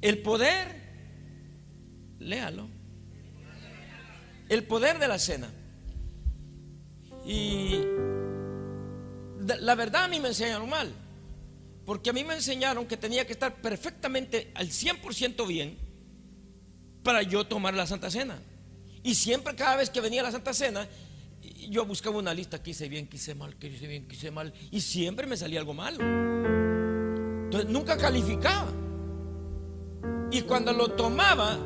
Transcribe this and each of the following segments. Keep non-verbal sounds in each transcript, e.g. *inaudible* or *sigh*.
El poder, léalo. El poder de la cena. Y la verdad a mí me enseñaron mal. Porque a mí me enseñaron que tenía que estar perfectamente al 100% bien para yo tomar la Santa Cena. Y siempre, cada vez que venía la Santa Cena, yo buscaba una lista, quise bien, quise mal, quise bien, quise mal. Y siempre me salía algo malo. Entonces nunca calificaba. Y cuando lo tomaba,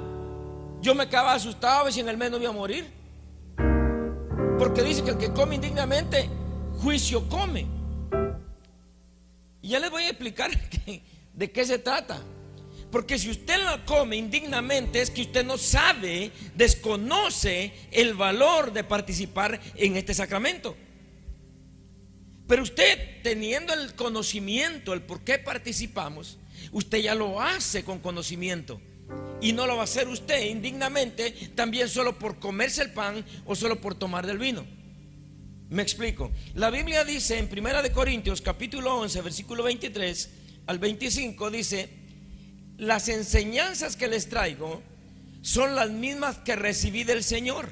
yo me quedaba asustado si en el mes no iba a morir. Porque dice que el que come indignamente, juicio come. Y ya les voy a explicar *laughs* de qué se trata. Porque si usted la come indignamente es que usted no sabe, desconoce el valor de participar en este sacramento. Pero usted teniendo el conocimiento, el por qué participamos, usted ya lo hace con conocimiento. Y no lo va a hacer usted indignamente también solo por comerse el pan o solo por tomar del vino. Me explico. La Biblia dice en Primera de Corintios capítulo 11 versículo 23 al 25 dice, las enseñanzas que les traigo son las mismas que recibí del Señor.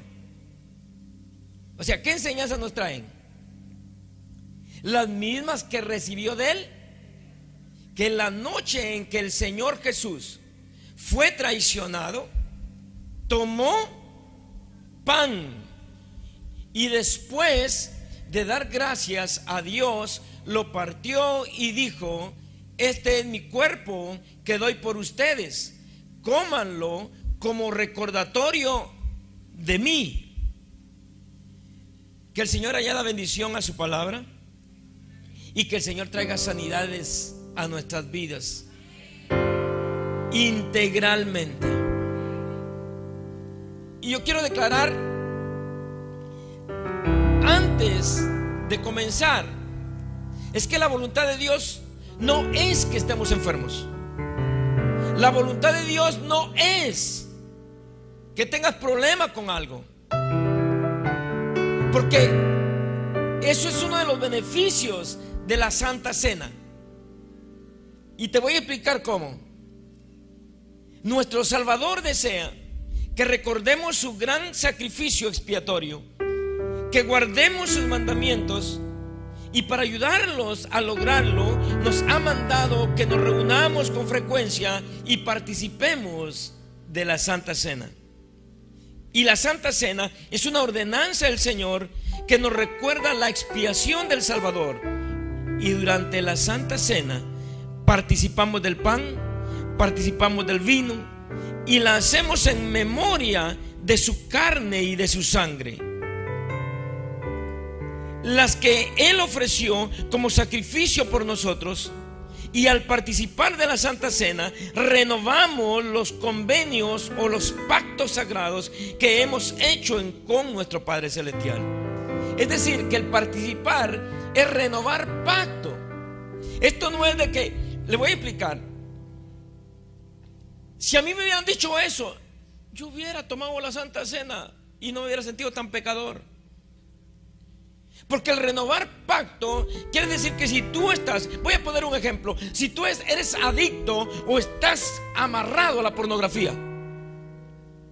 O sea, ¿qué enseñanzas nos traen? Las mismas que recibió de Él. Que la noche en que el Señor Jesús fue traicionado, tomó pan y después de dar gracias a Dios, lo partió y dijo, este es mi cuerpo que doy por ustedes. Cómanlo como recordatorio de mí. Que el Señor haya la bendición a su palabra y que el Señor traiga sanidades a nuestras vidas integralmente. Y yo quiero declarar, antes de comenzar, es que la voluntad de Dios no es que estemos enfermos. La voluntad de Dios no es que tengas problema con algo. Porque eso es uno de los beneficios de la Santa Cena. Y te voy a explicar cómo. Nuestro Salvador desea que recordemos su gran sacrificio expiatorio, que guardemos sus mandamientos y para ayudarlos a lograrlo, nos ha mandado que nos reunamos con frecuencia y participemos de la Santa Cena. Y la Santa Cena es una ordenanza del Señor que nos recuerda la expiación del Salvador. Y durante la Santa Cena participamos del pan, participamos del vino y la hacemos en memoria de su carne y de su sangre las que Él ofreció como sacrificio por nosotros. Y al participar de la Santa Cena, renovamos los convenios o los pactos sagrados que hemos hecho con nuestro Padre Celestial. Es decir, que el participar es renovar pacto. Esto no es de que, le voy a explicar. Si a mí me hubieran dicho eso, yo hubiera tomado la Santa Cena y no me hubiera sentido tan pecador. Porque el renovar pacto quiere decir que si tú estás, voy a poner un ejemplo, si tú eres adicto o estás amarrado a la pornografía,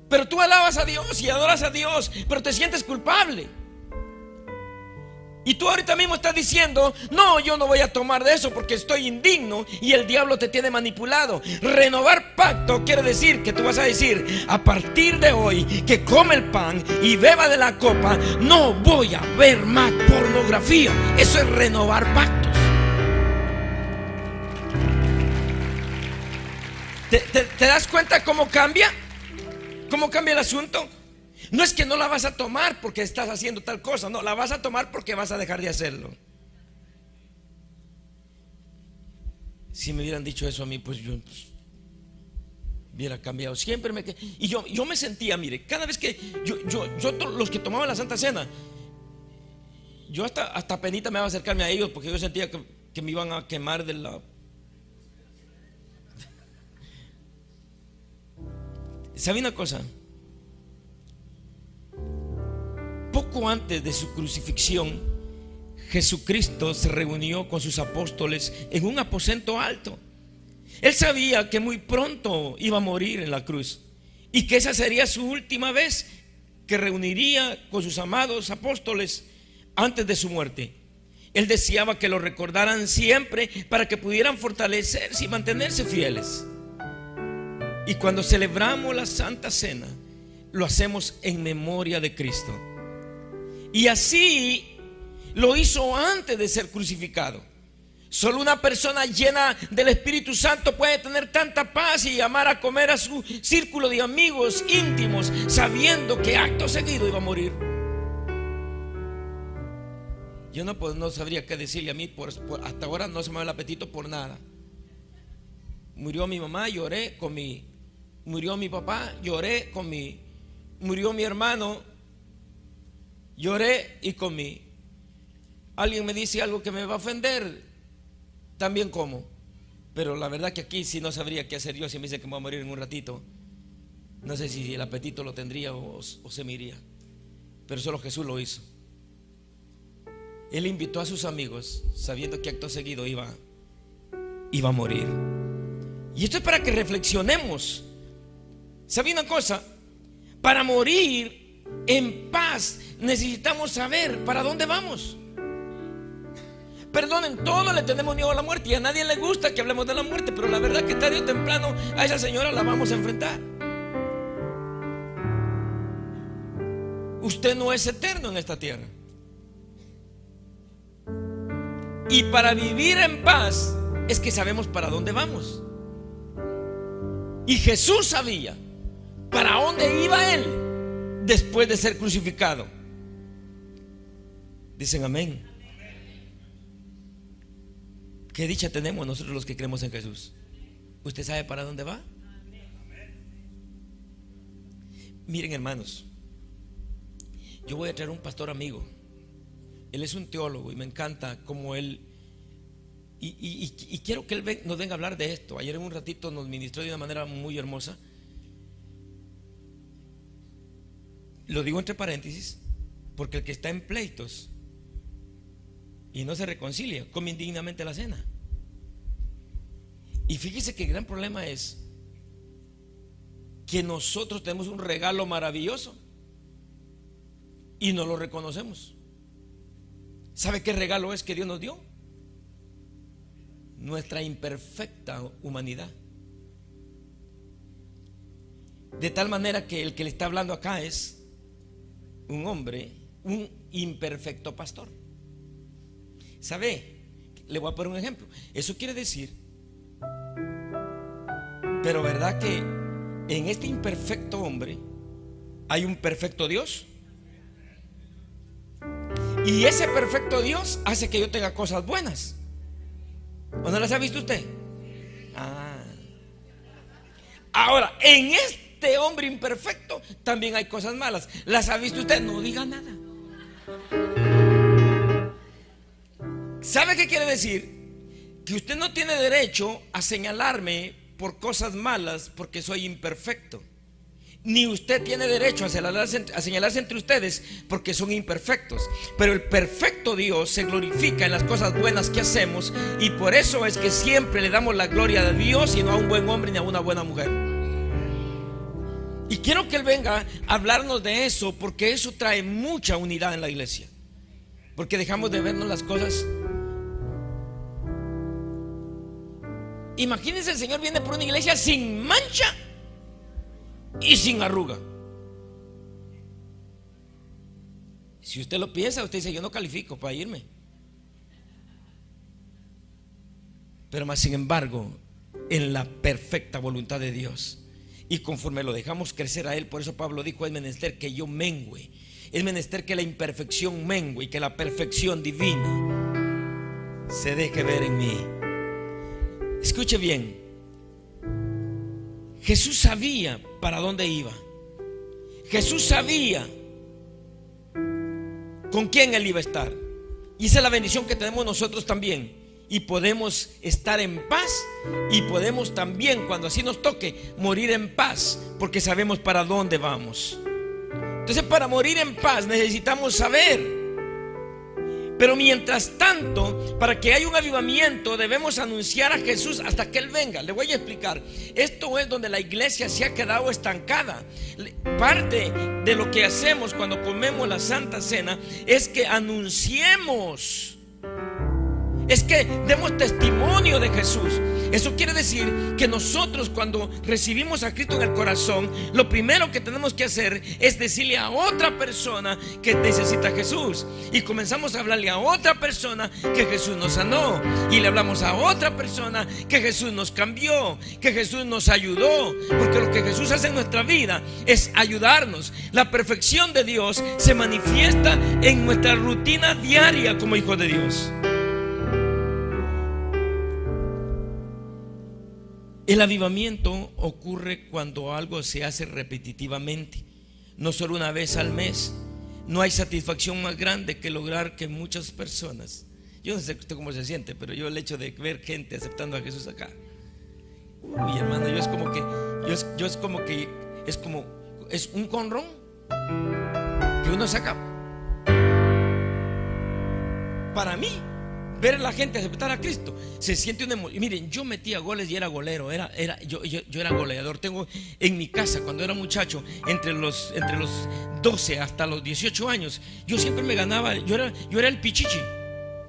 pero tú alabas a Dios y adoras a Dios, pero te sientes culpable. Y tú ahorita mismo estás diciendo, no, yo no voy a tomar de eso porque estoy indigno y el diablo te tiene manipulado. Renovar pacto quiere decir que tú vas a decir, a partir de hoy que come el pan y beba de la copa, no voy a ver más pornografía. Eso es renovar pactos. ¿Te, te das cuenta cómo cambia? ¿Cómo cambia el asunto? No es que no la vas a tomar porque estás haciendo tal cosa, no, la vas a tomar porque vas a dejar de hacerlo. Si me hubieran dicho eso a mí, pues yo pues, hubiera cambiado. Siempre me y yo, yo me sentía, mire, cada vez que yo, yo, los que tomaban la Santa Cena, yo hasta, hasta penita me iba a acercarme a ellos porque yo sentía que, que me iban a quemar de la *laughs* ¿Sabe una cosa? Poco antes de su crucifixión, Jesucristo se reunió con sus apóstoles en un aposento alto. Él sabía que muy pronto iba a morir en la cruz y que esa sería su última vez que reuniría con sus amados apóstoles antes de su muerte. Él deseaba que lo recordaran siempre para que pudieran fortalecerse y mantenerse fieles. Y cuando celebramos la Santa Cena, lo hacemos en memoria de Cristo. Y así lo hizo antes de ser crucificado. Solo una persona llena del Espíritu Santo puede tener tanta paz y amar a comer a su círculo de amigos íntimos, sabiendo que acto seguido iba a morir. Yo no, no sabría qué decirle a mí, por, hasta ahora no se me va el apetito por nada. Murió mi mamá, lloré con mi. Murió mi papá, lloré con mi. Murió mi hermano, lloré y comí. Alguien me dice algo que me va a ofender, también como. Pero la verdad que aquí sí no sabría qué hacer yo si me dice que me voy a morir en un ratito. No sé si el apetito lo tendría o, se me iría. Pero solo Jesús lo hizo. Él invitó a sus amigos sabiendo que acto seguido iba, iba a morir. Y esto es para que reflexionemos. ¿Sabe una cosa? Para morir en paz necesitamos saber para dónde vamos. Perdonen, todos le tenemos miedo a la muerte y a nadie le gusta que hablemos de la muerte, pero la verdad que tarde o temprano a esa señora la vamos a enfrentar. Usted no es eterno en esta tierra. Y para vivir en paz es que sabemos para dónde vamos. Y Jesús sabía para dónde iba él después de ser crucificado. Dicen amén. ¿Qué dicha tenemos nosotros los que creemos en Jesús? ¿Usted sabe para dónde va? Miren hermanos, yo voy a traer un pastor amigo. Él es un teólogo y me encanta como él... Y, quiero que él nos venga a hablar de esto. Ayer en un ratito nos ministró de una manera muy hermosa. Lo digo entre paréntesis, porque el que está en pleitos y no se reconcilia, come indignamente la cena. Y fíjese que el gran problema es que nosotros tenemos un regalo maravilloso y no lo reconocemos. ¿Sabe qué regalo es que Dios nos dio? Nuestra imperfecta humanidad. De tal manera que el que le está hablando acá es un hombre, un imperfecto pastor. ¿Sabe? Le voy a poner un ejemplo. Eso quiere decir, pero ¿verdad que en este imperfecto hombre hay un perfecto Dios? Y ese perfecto Dios hace que yo tenga cosas buenas. ¿O no las ha visto usted? Ah. Ahora, en este hombre imperfecto también hay cosas malas. ¿Las ha visto usted? No diga nada. ¿Sabe qué quiere decir? Que usted no tiene derecho a señalarme por cosas malas porque soy imperfecto. Ni usted tiene derecho a señalarse, entre ustedes porque son imperfectos. Pero el perfecto Dios se glorifica en las cosas buenas que hacemos y por eso es que siempre le damos la gloria a Dios y no a un buen hombre ni a una buena mujer. Y quiero que Él venga a hablarnos de eso porque eso trae mucha unidad en la iglesia. Porque dejamos de vernos las cosas Imagínense, el Señor viene por una iglesia sin mancha y sin arruga. Si usted lo piensa, usted dice, yo no califico para irme. Pero más sin embargo, en la perfecta voluntad de Dios y conforme lo dejamos crecer a Él, por eso Pablo dijo, es menester que yo mengüe, es menester que la imperfección mengüe y que la perfección divina se deje ver en mí. Escuche bien. Jesús sabía para dónde iba. Jesús sabía con quién él iba a estar. Y esa es la bendición que tenemos nosotros también. Y podemos estar en paz y podemos también, cuando así nos toque, morir en paz, porque sabemos para dónde vamos. Entonces, para morir en paz necesitamos saber Pero mientras tanto, para que haya un avivamiento, debemos anunciar a Jesús hasta que Él venga. Le voy a explicar. Esto es donde la iglesia se ha quedado estancada. Parte de lo que hacemos cuando comemos la Santa Cena es que anunciemos es que demos testimonio de Jesús. Eso quiere decir que nosotros cuando recibimos a Cristo en el corazón, lo primero que tenemos que hacer es decirle a otra persona que necesita Jesús. Y comenzamos a hablarle a otra persona que Jesús nos sanó. Y le hablamos a otra persona que Jesús nos cambió, que Jesús nos ayudó. Porque lo que Jesús hace en nuestra vida es ayudarnos. La perfección de Dios se manifiesta en nuestra rutina diaria como hijo de Dios. El avivamiento ocurre cuando algo se hace repetitivamente, no solo una vez al mes. No hay satisfacción más grande que lograr que muchas personas, yo no sé cómo se siente, pero yo el hecho de ver gente aceptando a Jesús acá, hermano, yo es como que, yo es como que, es como, es un conrón que uno saca. Para mí, ver a la gente aceptar a Cristo, se siente una emoción. Miren, yo metía goles y era golero, era, era, yo, yo, era goleador. Tengo en mi casa, cuando era muchacho, entre los, entre los 12 hasta los 18 años, yo siempre me ganaba, yo era, yo era el pichichi.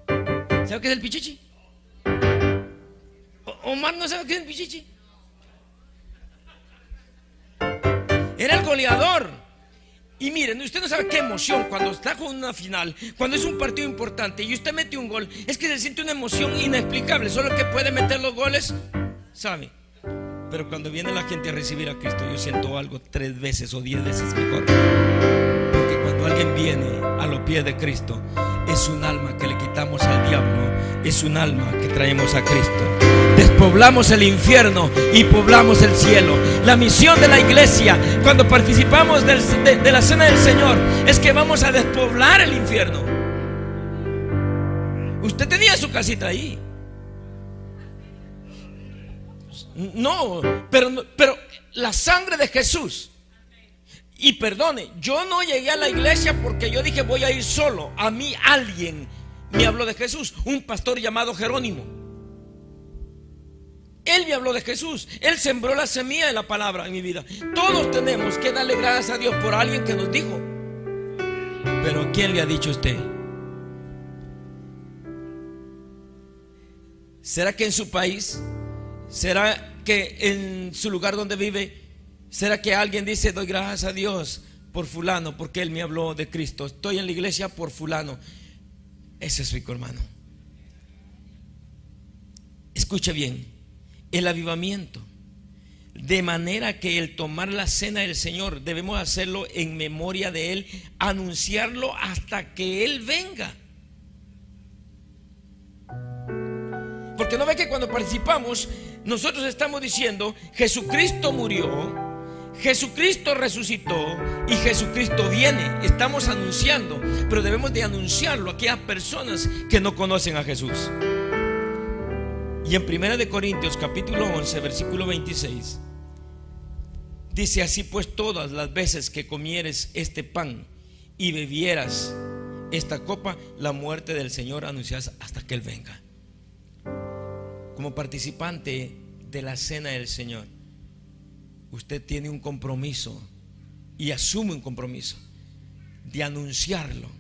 ¿Sabe qué es el pichichi? Omar no sabe qué es el pichichi. Era el goleador. Y miren, usted no sabe qué emoción cuando está con una final, cuando es un partido importante y usted mete un gol, es que se siente una emoción inexplicable. Solo que puede meter los goles, sabe. Pero cuando viene la gente a recibir a Cristo, yo siento algo tres veces o diez veces mejor. Porque cuando alguien viene a los pies de Cristo, es un alma que le quitamos al diablo, es un alma que traemos a Cristo. Despoblamos el infierno y poblamos el cielo. La misión de la iglesia, cuando participamos de, de la cena del Señor, es que vamos a despoblar el infierno. Usted tenía su casita ahí. No, pero, pero la sangre de Jesús y perdone, yo no llegué a la iglesia porque yo dije voy a ir solo. A mí alguien me habló de Jesús, un pastor llamado Jerónimo. Él me habló de Jesús. Él sembró la semilla de la palabra en mi vida. Todos tenemos que darle gracias a Dios por alguien que nos dijo. Pero ¿quién le ha dicho a usted? ¿Será que en su país? ¿Será que en su lugar donde vive ¿Será que alguien dice, doy gracias a Dios por fulano, porque Él me habló de Cristo? Estoy en la iglesia por fulano. Ese es rico, hermano. Escuche bien, el avivamiento. De manera que el tomar la cena del Señor debemos hacerlo en memoria de Él, anunciarlo hasta que Él venga. Porque no ve que cuando participamos, nosotros estamos diciendo, Jesucristo murió, Jesucristo resucitó y Jesucristo viene. Estamos anunciando, pero debemos de anunciarlo a aquellas personas que no conocen a Jesús. Y en 1 de Corintios capítulo 11, versículo 26 dice así pues todas las veces que comieres este pan y bebieras esta copa, la muerte del Señor anuncias hasta que él venga. Como participante de la cena del Señor usted tiene un compromiso y asume un compromiso de anunciarlo,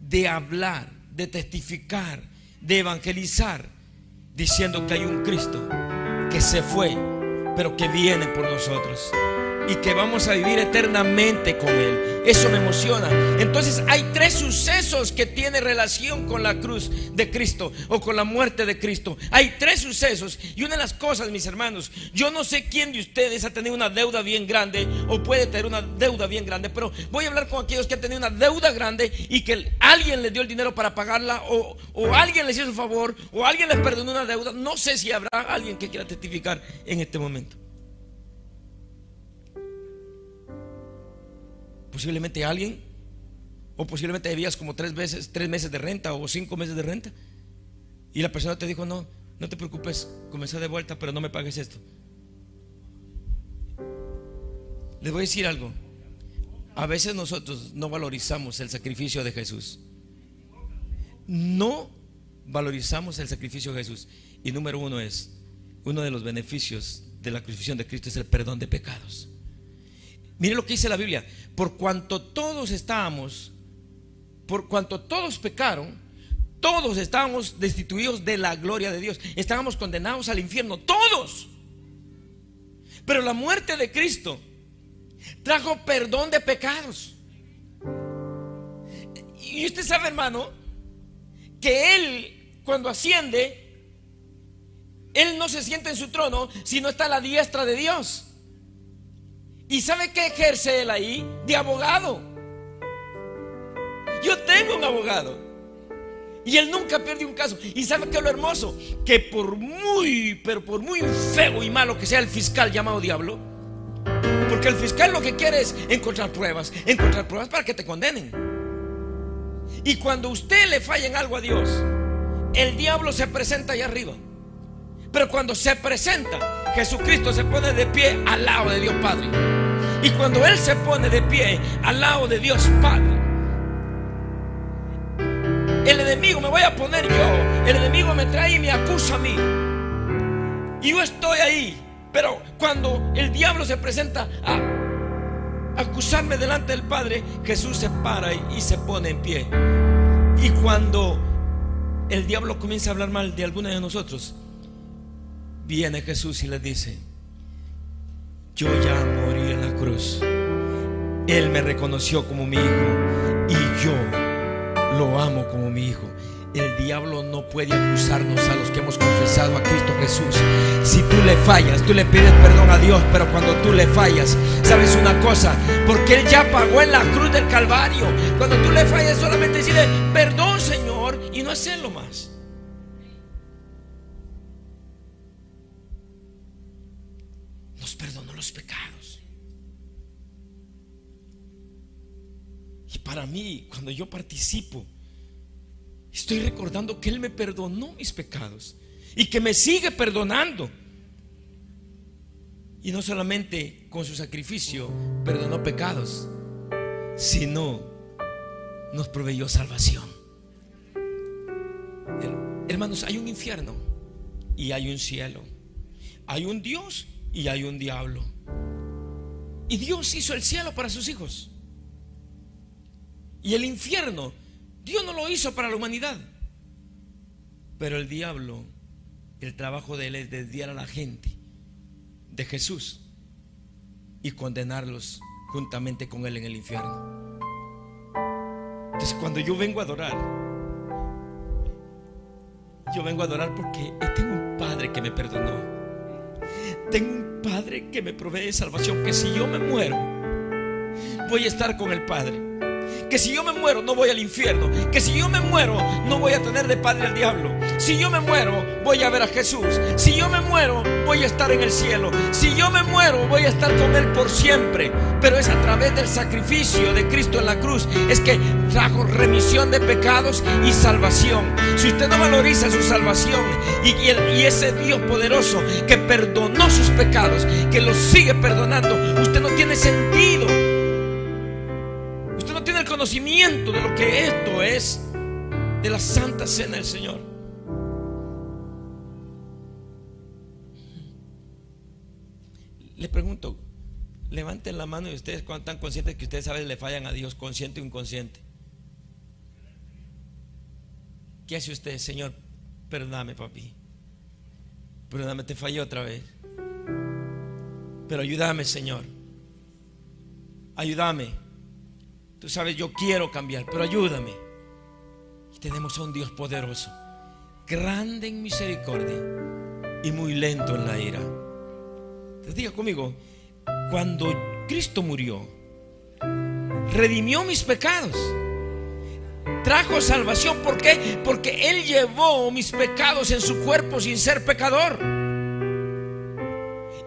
de hablar, de testificar, de evangelizar, diciendo que hay un Cristo que se fue, pero que viene por nosotros y que vamos a vivir eternamente con Él. Eso me emociona. Entonces hay tres sucesos que tienen relación con la cruz de Cristo o con la muerte de Cristo. Hay tres sucesos. Y una de las cosas, mis hermanos, yo no sé quién de ustedes ha tenido una deuda bien grande o puede tener una deuda bien grande, pero voy a hablar con aquellos que han tenido una deuda grande y que alguien les dio el dinero para pagarla o, alguien les hizo un favor o alguien les perdonó una deuda. No sé si habrá alguien que quiera testificar en este momento. Posiblemente alguien, o posiblemente debías como tres veces, tres meses de renta o cinco meses de renta. Y la persona te dijo, no, no te preocupes, comencé de vuelta, pero no me pagues esto. Les voy a decir algo. A veces nosotros no valorizamos el sacrificio de Jesús. no valorizamos el sacrificio de Jesús. Y número uno es, uno de los beneficios de la crucifixión de Cristo es el perdón de pecados. Mire lo que dice la Biblia, por cuanto todos estábamos, por cuanto todos pecaron, todos estábamos destituidos de la gloria de Dios. Estábamos condenados al infierno, todos. Pero la muerte de Cristo trajo perdón de pecados. Y usted sabe, hermano, que Él, cuando asciende, Él no se sienta en su trono, sino está a la diestra de Dios. ¿Y sabe qué ejerce Él ahí? De abogado. Yo tengo un abogado. Y él nunca pierde un caso. Y sabe que lo hermoso, que por muy, pero por muy feo y malo que sea el fiscal llamado diablo, porque el fiscal lo que quiere es encontrar pruebas, encontrar pruebas para que te condenen. Y cuando usted le falla en algo a Dios, el diablo se presenta ahí arriba. Pero cuando se presenta, Jesucristo se pone de pie al lado de Dios Padre. Y cuando Él se pone de pie al lado de Dios Padre, el enemigo me voy a poner yo. El enemigo me trae y me acusa a mí. Y yo estoy ahí. Pero cuando el diablo se presenta a acusarme delante del Padre, Jesús se para y se pone en pie. Y cuando el diablo comienza a hablar mal de alguna de nosotros, viene Jesús y le dice, yo la cruz. Él me reconoció como mi hijo y yo lo amo como mi hijo. El diablo no puede acusarnos a los que hemos confesado a Cristo Jesús. Si tú le fallas, tú le pides perdón a Dios, pero cuando tú le fallas, sabes una cosa, porque Él ya pagó en la cruz del Calvario. Cuando tú le fallas, solamente decirle, perdón Señor, y no hacerlo más. Nos perdonó los pecados. Para mí, cuando yo participo, estoy recordando que Él me perdonó mis pecados y que me sigue perdonando. Y no solamente con su sacrificio perdonó pecados, sino nos proveyó salvación. Hermanos, hay un infierno y hay un cielo. Hay un Dios y hay un diablo. Y Dios hizo el cielo para sus hijos. Y el infierno, Dios no lo hizo para la humanidad. Pero el diablo, el trabajo de él es desviar a la gente de Jesús y condenarlos juntamente con él en el infierno. Entonces cuando yo vengo a adorar, yo vengo a adorar porque tengo un Padre que me perdonó. Tengo un Padre que me provee salvación, que si yo me muero, voy a estar con el Padre que si yo me muero no voy al infierno, que si yo me muero no voy a tener de padre al diablo, si yo me muero voy a ver a Jesús, si yo me muero voy a estar en el cielo, si yo me muero voy a estar con Él por siempre, pero es a través del sacrificio de Cristo en la cruz, es que trajo remisión de pecados y salvación. Si usted no valoriza su salvación y, y ese Dios poderoso que perdonó sus pecados, que los sigue perdonando, usted no tiene sentido conocimiento de lo que esto es de la Santa Cena del Señor. Le pregunto, levanten la mano y ustedes cuando están conscientes que ustedes saben le fallan a Dios, consciente o inconsciente. ¿Qué hace usted, Señor? Perdóname, papi. Perdóname, te fallé otra vez. Pero ayúdame, Señor. Ayúdame. Tú sabes, yo quiero cambiar, pero ayúdame. Tenemos a un Dios poderoso, grande en misericordia y muy lento en la ira. Entonces diga conmigo, cuando Cristo murió, redimió mis pecados. Trajo salvación. ¿Por qué? Porque Él llevó mis pecados en su cuerpo sin ser pecador.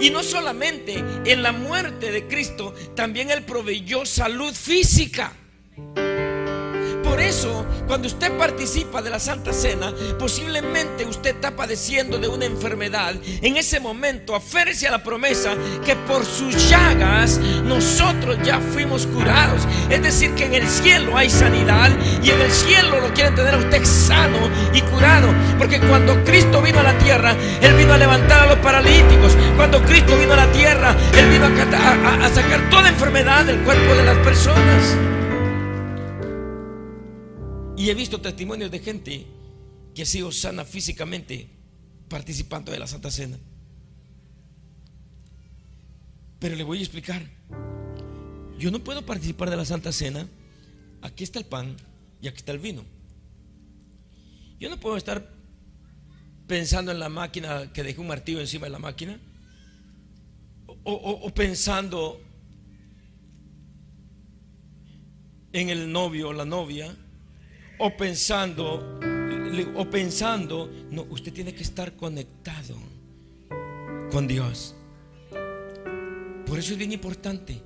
Y no solamente en la muerte de Cristo, también Él proveyó salud física. Cuando usted participa de la Santa Cena, posiblemente usted está padeciendo de una enfermedad. En ese momento, aférese a la promesa que por sus llagas nosotros ya fuimos curados. Es decir, que en el cielo hay sanidad y en el cielo lo quieren tener a usted sano y curado. Porque cuando Cristo vino a la tierra, Él vino a levantar a los paralíticos. Cuando Cristo vino a la tierra, Él vino a sacar toda enfermedad del cuerpo de las personas. Y he visto testimonios de gente que ha sido sana físicamente participando de la Santa Cena. Pero le voy a explicar. Yo no puedo participar de la Santa Cena. Aquí está el pan y aquí está el vino. Yo no puedo estar pensando en la máquina que dejé un martillo encima de la máquina. O, o pensando en el novio o la novia o pensando, o pensando, no, usted tiene que estar conectado con Dios. Por eso es bien importante,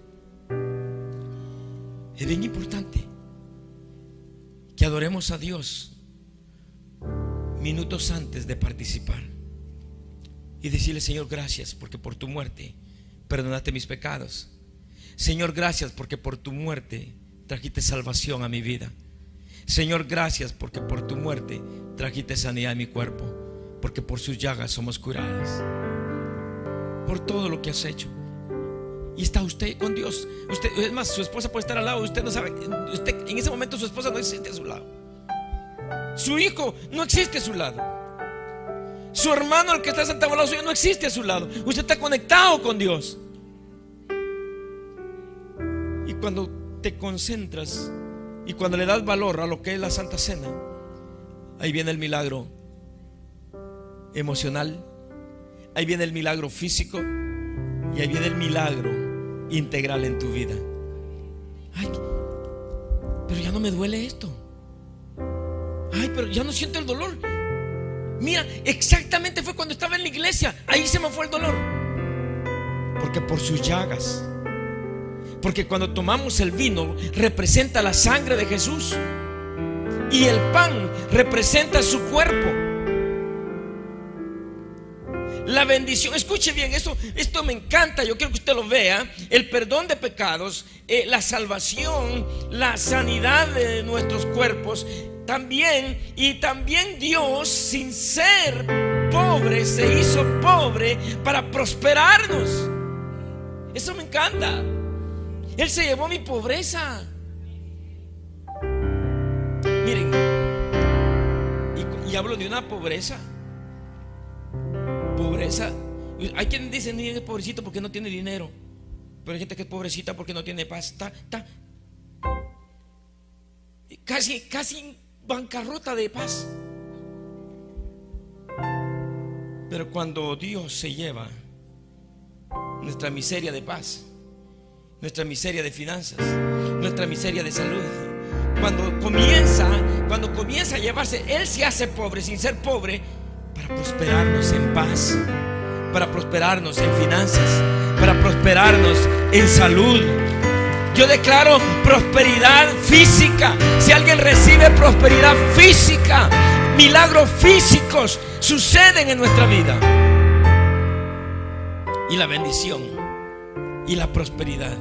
es bien importante que adoremos a Dios minutos antes de participar y decirle, Señor, gracias porque por tu muerte perdonaste mis pecados. Señor, gracias porque por tu muerte trajiste salvación a mi vida. Señor, gracias porque por tu muerte trajiste sanidad a mi cuerpo, porque por sus llagas somos curados. Por todo lo que has hecho. Y está usted con Dios. Usted, es más, su esposa puede estar al lado. Usted no sabe. Usted, en ese momento su esposa no existe a su lado. Su hijo no existe a su lado. Su hermano, el que está sentado al lado suyo, no existe a su lado. Usted está conectado con Dios. Y cuando te concentras y cuando le das valor a lo que es la Santa Cena, ahí viene el milagro emocional, ahí viene el milagro físico y ahí viene el milagro integral en tu vida. Ay, pero ya no me duele esto. Ay, pero ya no siento el dolor. Mira, exactamente fue cuando estaba en la iglesia. Ahí se me fue el dolor. Porque por sus llagas porque cuando tomamos el vino representa la sangre de Jesús. Y el pan representa su cuerpo. La bendición, escuche bien, esto, esto me encanta, yo quiero que usted lo vea. El perdón de pecados, eh, la salvación, la sanidad de nuestros cuerpos, también, y también Dios, sin ser pobre, se hizo pobre para prosperarnos. Eso me encanta. Él se llevó mi pobreza. Miren, y, hablo de una pobreza. Pobreza. Hay quien dice, ni es pobrecito porque no tiene dinero. Pero hay gente que es pobrecita porque no tiene paz. Está, está casi, casi bancarrota de paz. Pero cuando Dios se lleva nuestra miseria de paz, nuestra miseria de finanzas, nuestra miseria de salud. Cuando comienza, cuando comienza a llevarse, Él se hace pobre sin ser pobre para prosperarnos en paz, para prosperarnos en finanzas, para prosperarnos en salud. Yo declaro prosperidad física. Si alguien recibe prosperidad física, milagros físicos suceden en nuestra vida. Y la bendición y la prosperidad,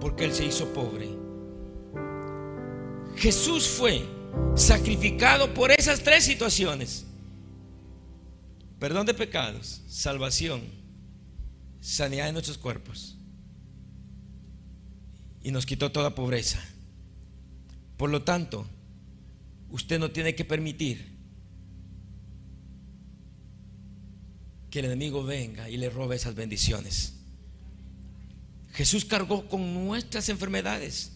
porque Él se hizo pobre. Jesús fue sacrificado por esas tres situaciones. Perdón de pecados, salvación, sanidad de nuestros cuerpos. Y nos quitó toda pobreza. Por lo tanto, usted no tiene que permitir que el enemigo venga y le robe esas bendiciones. Jesús cargó con nuestras enfermedades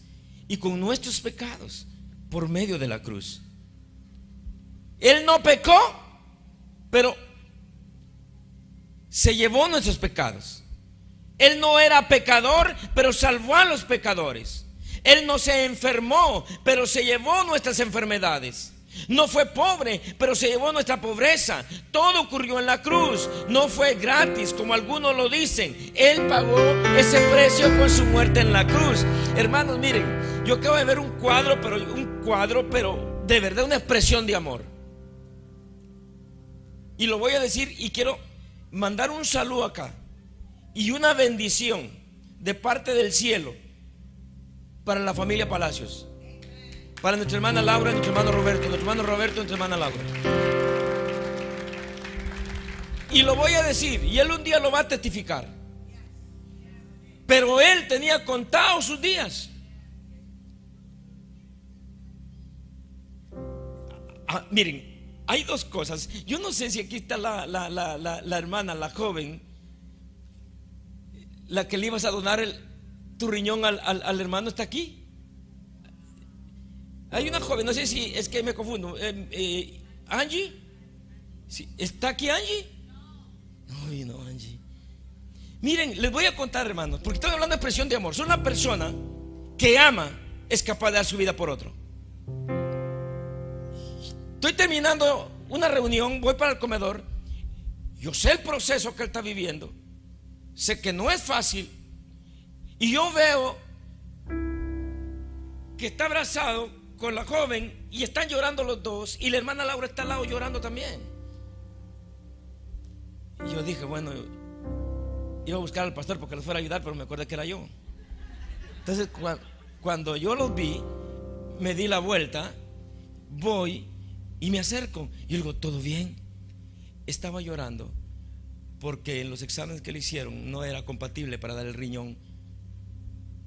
y con nuestros pecados por medio de la cruz. Él no pecó, pero se llevó nuestros pecados. Él no era pecador, pero salvó a los pecadores. Él no se enfermó, pero se llevó nuestras enfermedades. No fue pobre, pero se llevó nuestra pobreza. Todo ocurrió en la cruz. No fue gratis, como algunos lo dicen. Él pagó ese precio con su muerte en la cruz. Hermanos, miren, Yo acabo de ver un cuadro, pero un cuadro, pero de verdad una expresión de amor. Y lo voy a decir y quiero mandar un saludo acá y una bendición de parte del cielo para la familia Palacios. Para nuestra hermana Laura, nuestro hermano Roberto, nuestro hermano Roberto, nuestra hermana Laura. Y lo voy a decir, y él un día lo va a testificar. Pero él tenía contados sus días. Ah, miren, hay dos cosas. Yo no sé si aquí está la, la, hermana, la joven, la que le ibas a donar el, tu riñón al, hermano, está aquí. Hay una joven, no sé si es que me confundo. Eh, eh, Angie, ¿está aquí Angie? No, no, Angie. Miren, les voy a contar, hermanos, porque estoy hablando de expresión de amor. Soy una persona que ama, es capaz de dar su vida por otro. Estoy terminando una reunión, voy para el comedor. Yo sé el proceso que él está viviendo. Sé que no es fácil. Y yo veo que está abrazado con la joven y están llorando los dos. Y la hermana Laura está al lado llorando también. Y yo dije, bueno, iba a buscar al pastor porque los fuera a ayudar, pero me acuerdo que era yo. Entonces, cuando yo los vi, me di la vuelta, voy y me acerco. Y digo, ¿todo bien? Estaba llorando porque en los exámenes que le hicieron no era compatible para dar el riñón.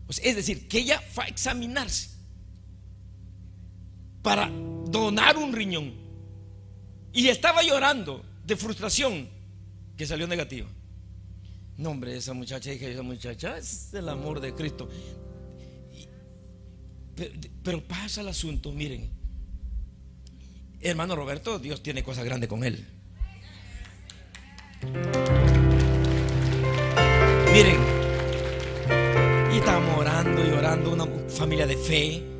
es decir, que ella fue a examinarse para donar un riñón. Y estaba llorando de frustración que salió negativa. No, hombre, esa muchacha, dije, esa muchacha es el amor de Cristo. Pero, pasa el asunto, miren. Hermano Roberto, Dios tiene cosas grandes con él. Miren, y estamos orando y orando, una familia de fe,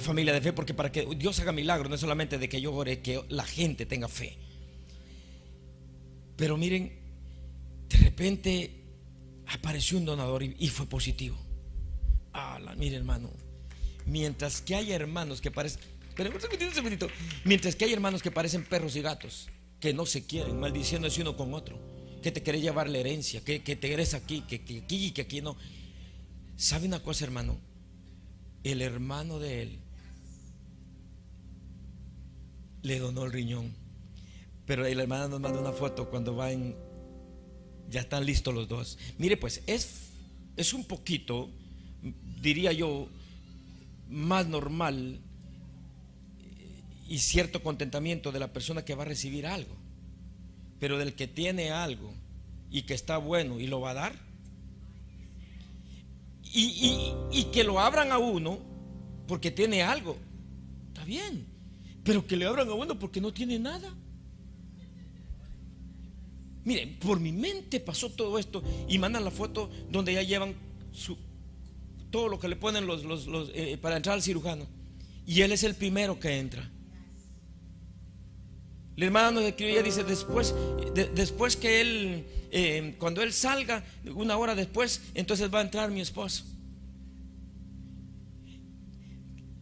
familia de fe, porque para que Dios haga milagros, no es solamente de que yo ore, que la gente tenga fe. Pero miren, de repente apareció un donador y, fue positivo. Mire hermano, mientras que hay hermanos que parecen, pero un segundito, mientras que hay hermanos que parecen perros y gatos, que no se quieren, maldiciéndose uno con otro, que te quiere llevar la herencia, que, te eres aquí, que, que aquí y que aquí no. ¿Sabe una cosa, hermano? El hermano de él le donó el riñón. Pero el hermano nos manda una foto cuando va en ya están listos los dos. Mire, pues es, es un poquito, diría yo, más normal y cierto contentamiento de la persona que va a recibir algo. Pero del que tiene algo y que está bueno y lo va a dar. Y, y que lo abran a uno porque tiene algo. Está bien. Pero que le abran a uno porque no tiene nada. Miren, por mi mente pasó todo esto y mandan la foto donde ya llevan su, todo lo que le ponen los, eh, para entrar al cirujano. Y él es el primero que entra. La hermana nos escribía, dice, después, después que él, eh, cuando él salga, una hora después, entonces va a entrar mi esposo.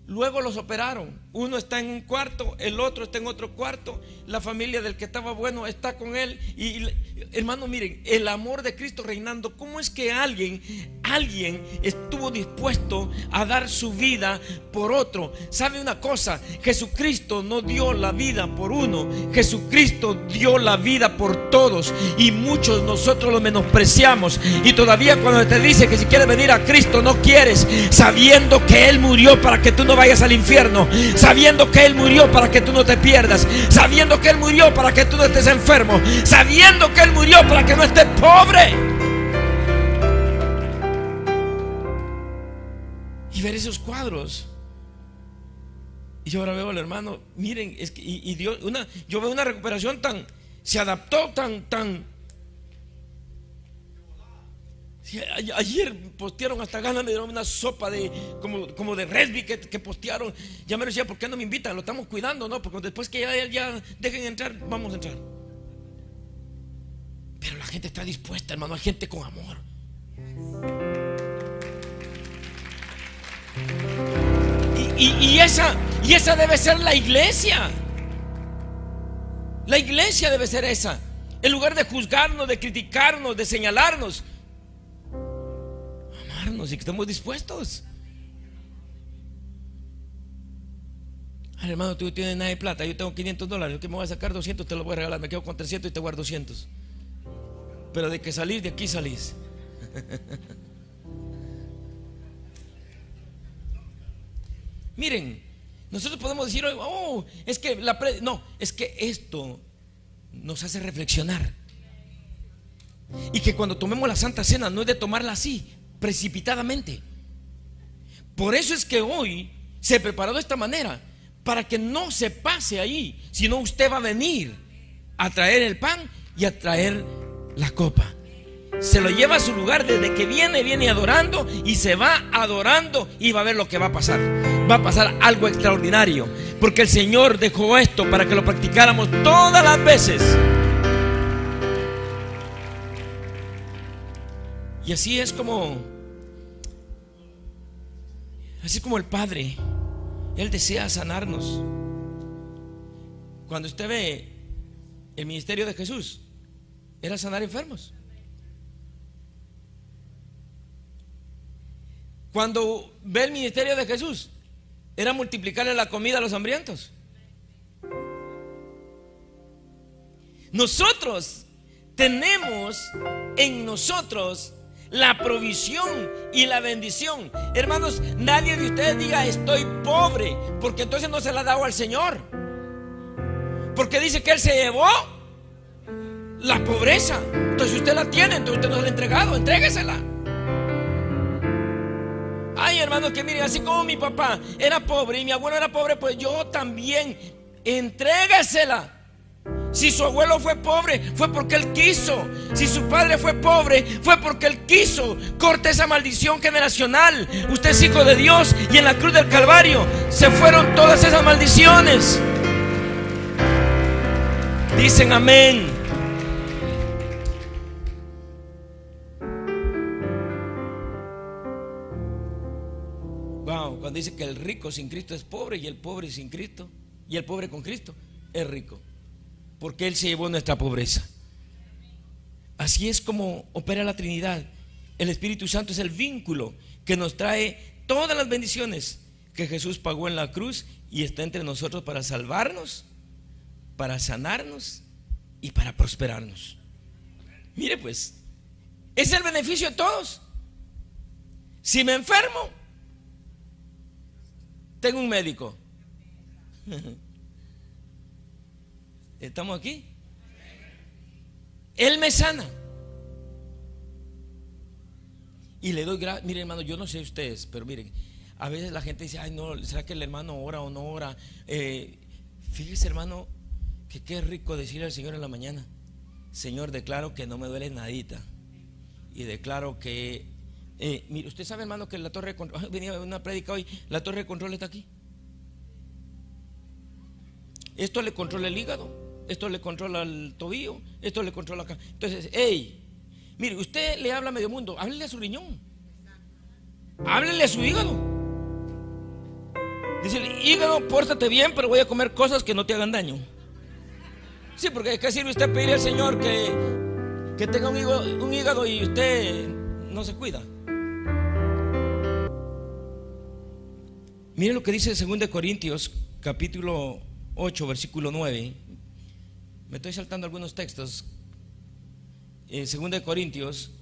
Luego los operaron. Uno está en un cuarto, el otro está en otro cuarto. La familia del que estaba bueno está con él. Y, hermano, miren, el amor de Cristo reinando. ¿Cómo es que alguien, alguien estuvo dispuesto a dar su vida por otro? ¿Sabe una cosa? Jesucristo no dio la vida por uno. Jesucristo dio la vida por todos. Y muchos nosotros lo menospreciamos. Y todavía cuando te dice que si quieres venir a Cristo no quieres, sabiendo que Él murió para que tú no vayas al infierno, sabiendo que Él murió para que tú no te pierdas, sabiendo que Él murió para que tú no estés enfermo, sabiendo que Él murió para que no estés pobre. Y ver esos cuadros. Y yo ahora veo al hermano, miren, es que, y, Dios, una, yo veo una recuperación tan, se adaptó tan, tan, ayer postearon hasta ganas de una sopa de como, como de resby que, postearon. Ya me decía, ¿por qué no me invitan? Lo estamos cuidando, ¿no? Porque después que ya, ya dejen entrar, vamos a entrar. Pero la gente está dispuesta, hermano. Hay gente con amor. y, esa, y esa debe ser la iglesia. La iglesia debe ser esa. En lugar de juzgarnos, de criticarnos, de señalarnos, y que estemos dispuestos. hermano, tú tienes nada de plata, yo tengo 500 dólares, yo que me voy a sacar 200, te lo voy a regalar, me quedo con 300 y te guardo 200. Pero de que salir de aquí salís. *laughs* Miren, nosotros podemos decir, oh, es que la no, es que esto nos hace reflexionar. Y que cuando tomemos la Santa Cena no es de tomarla así, precipitadamente. Por eso es que hoy se preparó de esta manera, para que no se pase ahí, sino usted va a venir a traer el pan y a traer la copa. Se lo lleva a su lugar desde que viene, viene adorando y se va adorando y va a ver lo que va a pasar. Va a pasar algo extraordinario, porque el Señor dejó esto para que lo practicáramos todas las veces. Y así es como, así como el Padre él desea sanarnos. Cuando usted ve el ministerio de Jesús, era sanar enfermos. Cuando ve el ministerio de Jesús, era multiplicarle la comida a los hambrientos. Nosotros tenemos en nosotros la provisión y la bendición. Hermanos, nadie de ustedes diga estoy pobre, porque entonces no se la ha dado al Señor. Porque dice que Él se llevó la pobreza. Entonces usted la tiene, entonces usted no se la ha entregado, entréguesela. Ay, hermanos, que miren, así como mi papá era pobre y mi abuelo era pobre, pues yo también, entréguesela. Si su abuelo fue pobre, fue porque él quiso. Si su padre fue pobre, fue porque él quiso. Corte esa maldición generacional. Usted es hijo de Dios y en la cruz del Calvario se fueron todas esas maldiciones. Dicen amén. Wow, cuando dice que el rico sin Cristo es pobre y el pobre sin Cristo y el pobre con Cristo es rico porque Él se llevó nuestra pobreza. Así es como opera la Trinidad. El Espíritu Santo es el vínculo que nos trae todas las bendiciones que Jesús pagó en la cruz y está entre nosotros para salvarnos, para sanarnos y para prosperarnos. Mire pues, es el beneficio de todos. Si me enfermo, tengo un médico. *laughs* ¿Estamos aquí? Él me sana. Y le doy gracias. Miren, hermano, yo no sé ustedes, pero miren, a veces la gente dice, ay, no, ¿será que el hermano ora o no ora? Eh, fíjese, hermano, que qué rico decirle al Señor en la mañana: Señor, declaro que no me duele nadita. Y declaro que. Eh, mire, usted sabe, hermano, que la torre de control. *laughs* Venía una prédica hoy, la torre de control está aquí. Esto le controla el hígado esto le controla el tobillo, esto le controla acá. Entonces, hey, mire, usted le habla a medio mundo, háblele a su riñón, háblele a su hígado. Dice, hígado, pórtate bien, pero voy a comer cosas que no te hagan daño. Sí, porque ¿qué sirve usted pedirle al Señor que, que tenga un hígado, un hígado y usted no se cuida? Mire lo que dice 2 Corintios capítulo 8, versículo 9. Me estoy saltando algunos textos. En 2 Corintios,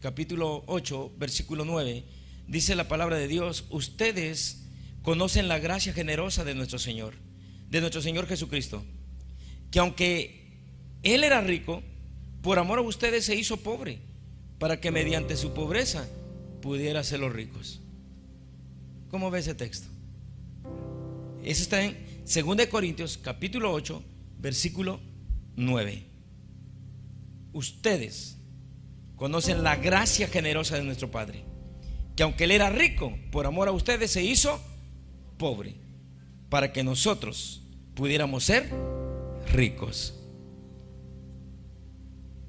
capítulo 8, versículo 9, dice la palabra de Dios, ustedes conocen la gracia generosa de nuestro Señor, de nuestro Señor Jesucristo, que aunque Él era rico, por amor a ustedes se hizo pobre, para que mediante su pobreza pudiera ser los ricos. ¿Cómo ve ese texto? Eso está en 2 Corintios capítulo 8, versículo 9. Ustedes conocen la gracia generosa de nuestro Padre, que aunque Él era rico, por amor a ustedes se hizo pobre, para que nosotros pudiéramos ser ricos.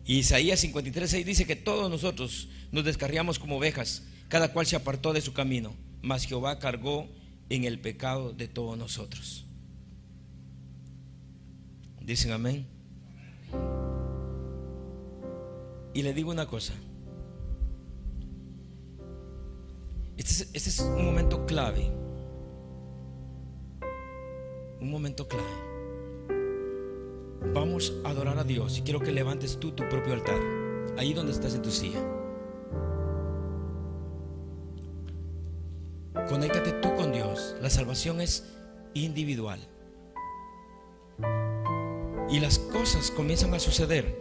Isaías 53, dice que todos nosotros nos descarriamos como ovejas, cada cual se apartó de su camino, mas Jehová cargó en el pecado de todos nosotros. Dicen amén. Y le digo una cosa. Este es, este es un momento clave. Un momento clave. Vamos a adorar a Dios y quiero que levantes tú tu propio altar. Ahí donde estás en tu silla. Conéctate tú con Dios. La salvación es individual. Y las cosas comienzan a suceder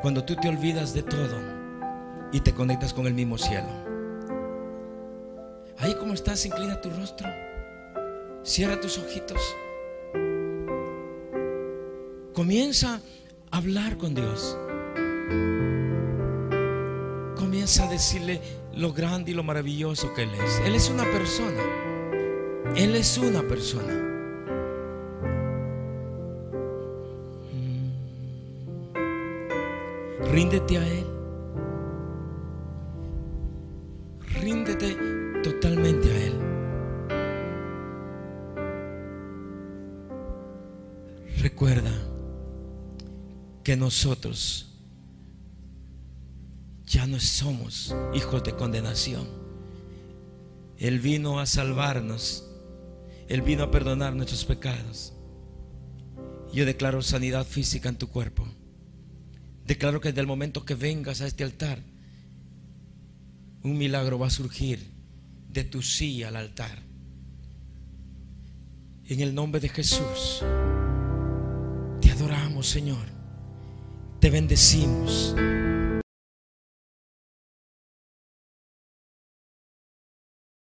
cuando tú te olvidas de todo y te conectas con el mismo cielo. Ahí como estás, inclina tu rostro. Cierra tus ojitos. Comienza a hablar con Dios. Comienza a decirle lo grande y lo maravilloso que Él es. Él es una persona. Él es una persona. Ríndete a Él. Ríndete totalmente a Él. Recuerda que nosotros ya no somos hijos de condenación. Él vino a salvarnos. Él vino a perdonar nuestros pecados. Yo declaro sanidad física en tu cuerpo. Declaro que desde el momento que vengas a este altar, un milagro va a surgir de tu silla al altar. En el nombre de Jesús, te adoramos, Señor. Te bendecimos.